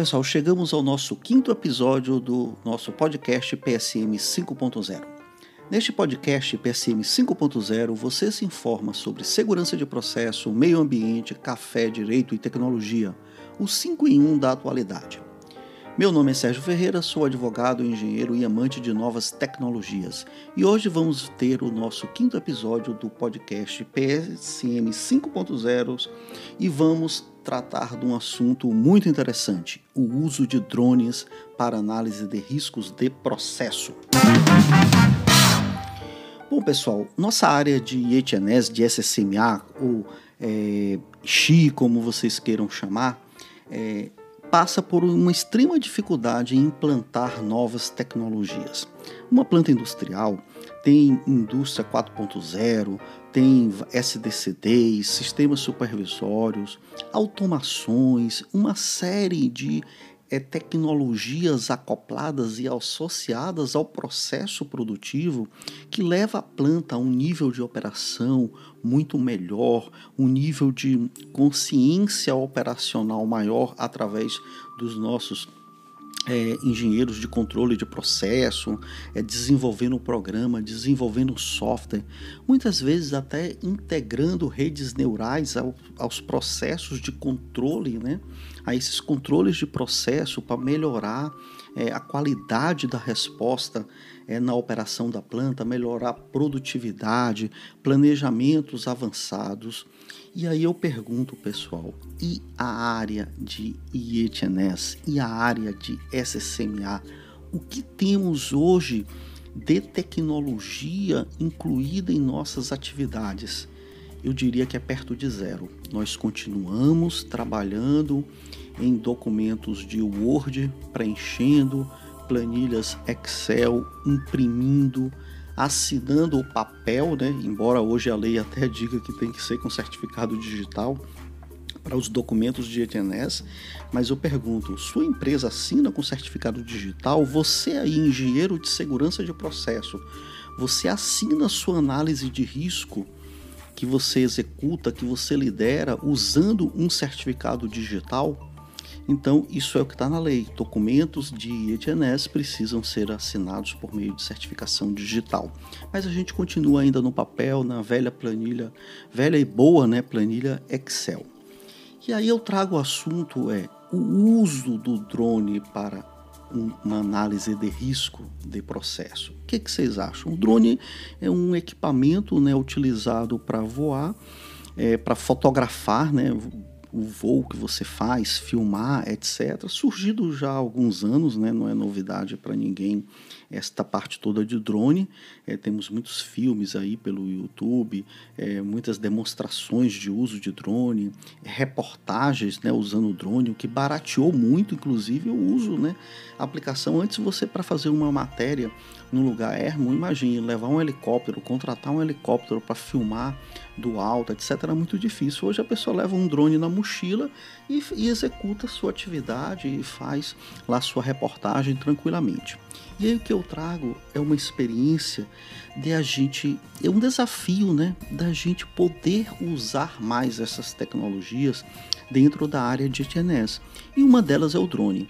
pessoal, chegamos ao nosso quinto episódio do nosso podcast PSM 5.0. Neste podcast PSM 5.0, você se informa sobre segurança de processo, meio ambiente, café, direito e tecnologia, o 5 em 1 da atualidade. Meu nome é Sérgio Ferreira, sou advogado, engenheiro e amante de novas tecnologias. E hoje vamos ter o nosso quinto episódio do podcast PSM 5.0 e vamos tratar de um assunto muito interessante: o uso de drones para análise de riscos de processo. Bom, pessoal, nossa área de HNS, de SSMA, ou é, XI, como vocês queiram chamar, é, passa por uma extrema dificuldade em implantar novas tecnologias. Uma planta industrial tem indústria 4.0, tem SDCDs, sistemas supervisórios, automações, uma série de é, tecnologias acopladas e associadas ao processo produtivo que leva a planta a um nível de operação muito melhor, um nível de consciência operacional maior através dos nossos é, engenheiros de controle de processo, é, desenvolvendo o programa, desenvolvendo o software, muitas vezes até integrando redes neurais ao, aos processos de controle, né? A esses controles de processo para melhorar é, a qualidade da resposta é, na operação da planta, melhorar a produtividade, planejamentos avançados. E aí eu pergunto, pessoal, e a área de IETNS e a área de SSMA? O que temos hoje de tecnologia incluída em nossas atividades? Eu diria que é perto de zero. Nós continuamos trabalhando em documentos de Word, preenchendo planilhas Excel, imprimindo, assinando o papel, né? Embora hoje a lei até diga que tem que ser com certificado digital para os documentos de ETNS, mas eu pergunto, sua empresa assina com certificado digital? Você aí, engenheiro de segurança de processo, você assina sua análise de risco que você executa, que você lidera usando um certificado digital? Então, isso é o que está na lei. Documentos de IETNS precisam ser assinados por meio de certificação digital. Mas a gente continua ainda no papel, na velha planilha, velha e boa né, planilha Excel. E aí eu trago o assunto é o uso do drone para uma análise de risco de processo. O que, que vocês acham? O drone é um equipamento né, utilizado para voar, é, para fotografar, né, o voo que você faz, filmar, etc. Surgido já há alguns anos, né? não é novidade para ninguém esta parte toda de drone. É, temos muitos filmes aí pelo YouTube, é, muitas demonstrações de uso de drone, reportagens né, usando drone, o que barateou muito, inclusive, o uso, né? A aplicação, antes você, para fazer uma matéria num lugar ermo, imagine levar um helicóptero, contratar um helicóptero para filmar do alto, etc., era muito difícil. Hoje a pessoa leva um drone na mochila e, e executa sua atividade e faz lá sua reportagem tranquilamente. E aí o que eu trago é uma experiência de a gente, é um desafio, né, da gente poder usar mais essas tecnologias dentro da área de ETNS. E uma delas é o drone.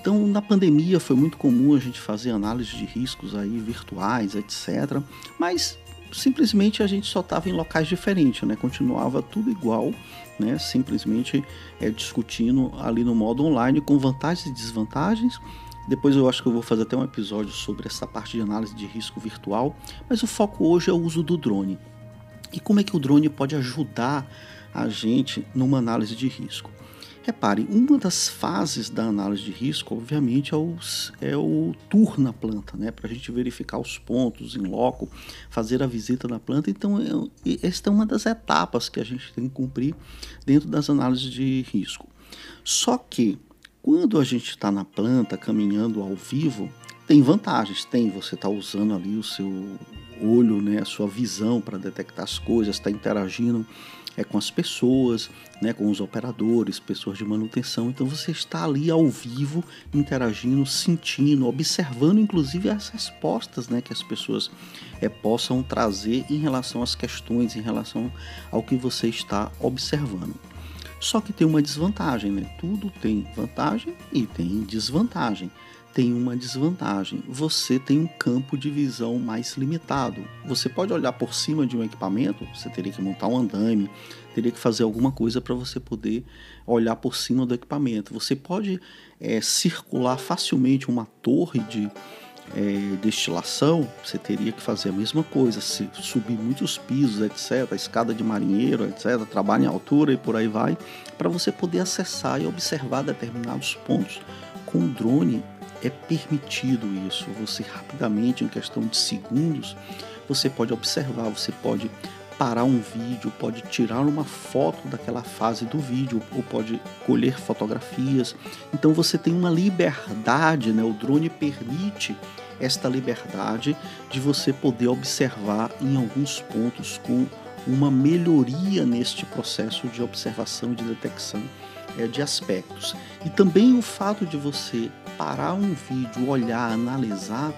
Então, na pandemia foi muito comum a gente fazer análise de riscos aí virtuais, etc. Mas simplesmente a gente só estava em locais diferentes, né? Continuava tudo igual, né? Simplesmente é, discutindo ali no modo online com vantagens e desvantagens. Depois eu acho que eu vou fazer até um episódio sobre essa parte de análise de risco virtual, mas o foco hoje é o uso do drone. E como é que o drone pode ajudar a gente numa análise de risco? Repare, uma das fases da análise de risco, obviamente, é o, é o tour na planta, né? Para a gente verificar os pontos em loco, fazer a visita na planta. Então, é, esta é uma das etapas que a gente tem que cumprir dentro das análises de risco. Só que, quando a gente está na planta, caminhando ao vivo, tem vantagens. Tem, você está usando ali o seu olho, né, a sua visão para detectar as coisas, está interagindo é com as pessoas, né, com os operadores, pessoas de manutenção. Então você está ali ao vivo, interagindo, sentindo, observando, inclusive as respostas, né, que as pessoas é, possam trazer em relação às questões, em relação ao que você está observando. Só que tem uma desvantagem, né? Tudo tem vantagem e tem desvantagem. Tem uma desvantagem. Você tem um campo de visão mais limitado. Você pode olhar por cima de um equipamento, você teria que montar um andame, teria que fazer alguma coisa para você poder olhar por cima do equipamento. Você pode é, circular facilmente uma torre de é, destilação, você teria que fazer a mesma coisa, se subir muitos pisos, etc., escada de marinheiro, etc., trabalho em altura e por aí vai, para você poder acessar e observar determinados pontos. Com o drone é permitido isso, você rapidamente, em questão de segundos, você pode observar, você pode parar um vídeo, pode tirar uma foto daquela fase do vídeo ou pode colher fotografias. Então você tem uma liberdade, né? O drone permite esta liberdade de você poder observar em alguns pontos com uma melhoria neste processo de observação e de detecção é, de aspectos. E também o fato de você parar um vídeo, olhar, analisar,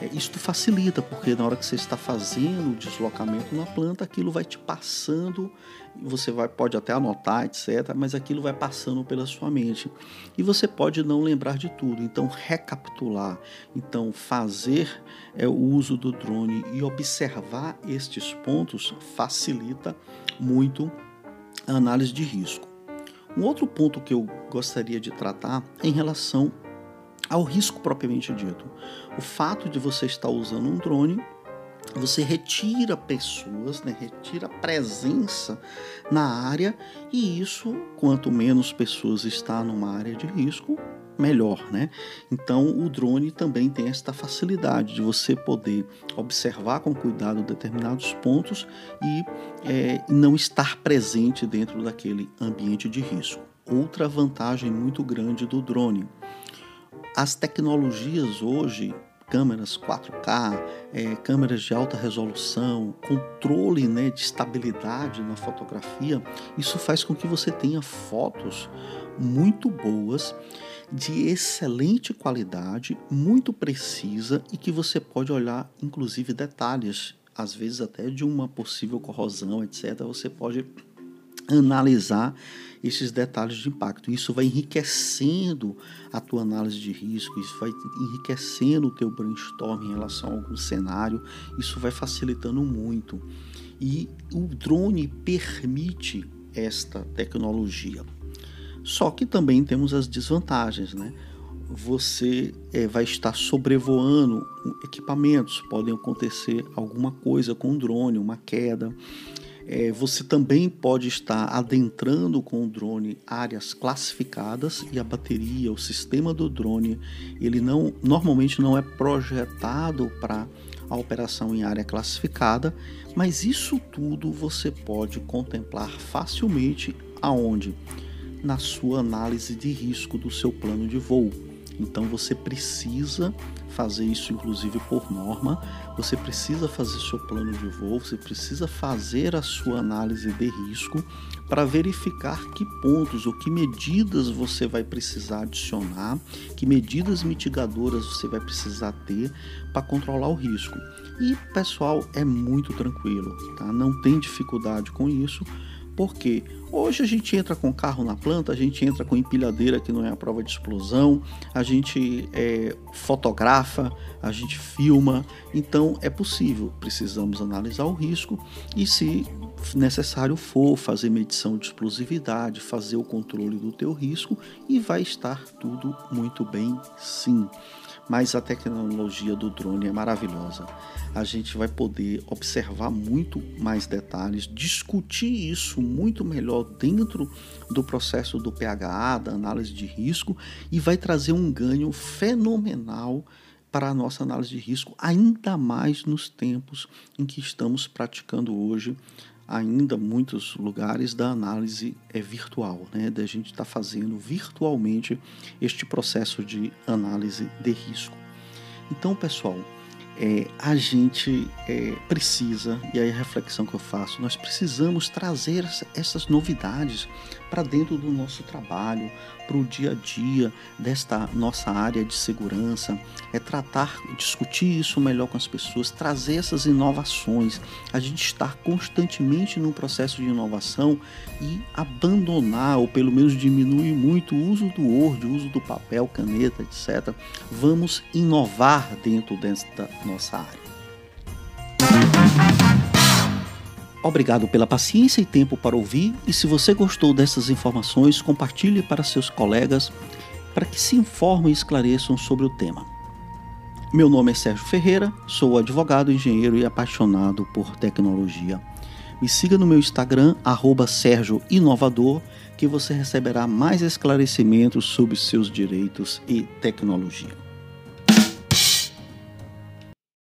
é, isto facilita, porque na hora que você está fazendo o deslocamento na planta, aquilo vai te passando, você vai, pode até anotar, etc., mas aquilo vai passando pela sua mente. E você pode não lembrar de tudo. Então, recapitular, então fazer é, o uso do drone e observar estes pontos facilita muito a análise de risco. Um outro ponto que eu gostaria de tratar é em relação ao risco propriamente dito. O fato de você estar usando um drone, você retira pessoas, né, retira presença na área e isso, quanto menos pessoas está numa área de risco, melhor, né? Então o drone também tem esta facilidade de você poder observar com cuidado determinados pontos e é, não estar presente dentro daquele ambiente de risco. Outra vantagem muito grande do drone as tecnologias hoje, câmeras 4K, é, câmeras de alta resolução, controle né, de estabilidade na fotografia, isso faz com que você tenha fotos muito boas, de excelente qualidade, muito precisa e que você pode olhar inclusive detalhes, às vezes até de uma possível corrosão, etc. Você pode analisar esses detalhes de impacto. Isso vai enriquecendo a tua análise de risco, isso vai enriquecendo o teu brainstorm em relação a algum cenário, isso vai facilitando muito. E o drone permite esta tecnologia. Só que também temos as desvantagens, né? Você é, vai estar sobrevoando equipamentos, podem acontecer alguma coisa com o drone, uma queda, é, você também pode estar adentrando com o drone áreas classificadas e a bateria, o sistema do drone, ele não normalmente não é projetado para a operação em área classificada, mas isso tudo você pode contemplar facilmente aonde na sua análise de risco do seu plano de voo. Então você precisa fazer isso, inclusive por norma. Você precisa fazer seu plano de voo, você precisa fazer a sua análise de risco para verificar que pontos ou que medidas você vai precisar adicionar, que medidas mitigadoras você vai precisar ter para controlar o risco. E pessoal, é muito tranquilo, tá? Não tem dificuldade com isso porque hoje a gente entra com carro na planta, a gente entra com empilhadeira que não é a prova de explosão, a gente é, fotografa, a gente filma, então é possível. Precisamos analisar o risco e, se necessário for, fazer medição de explosividade, fazer o controle do teu risco e vai estar tudo muito bem, sim mas a tecnologia do drone é maravilhosa. A gente vai poder observar muito mais detalhes, discutir isso muito melhor dentro do processo do PHA, da análise de risco, e vai trazer um ganho fenomenal para a nossa análise de risco, ainda mais nos tempos em que estamos praticando hoje ainda muitos lugares da análise é virtual, né? Da gente está fazendo virtualmente este processo de análise de risco. Então, pessoal, é, a gente é, precisa, e aí a reflexão que eu faço, nós precisamos trazer essas novidades para dentro do nosso trabalho, para o dia a dia desta nossa área de segurança, é tratar, discutir isso melhor com as pessoas, trazer essas inovações, a gente estar constantemente no processo de inovação e abandonar, ou pelo menos diminuir muito o uso do Word, o uso do papel, caneta, etc. Vamos inovar dentro desta nossa área. Obrigado pela paciência e tempo para ouvir, e se você gostou dessas informações, compartilhe para seus colegas para que se informem e esclareçam sobre o tema. Meu nome é Sérgio Ferreira, sou advogado, engenheiro e apaixonado por tecnologia. Me siga no meu Instagram, @sergioinovador, que você receberá mais esclarecimentos sobre seus direitos e tecnologia.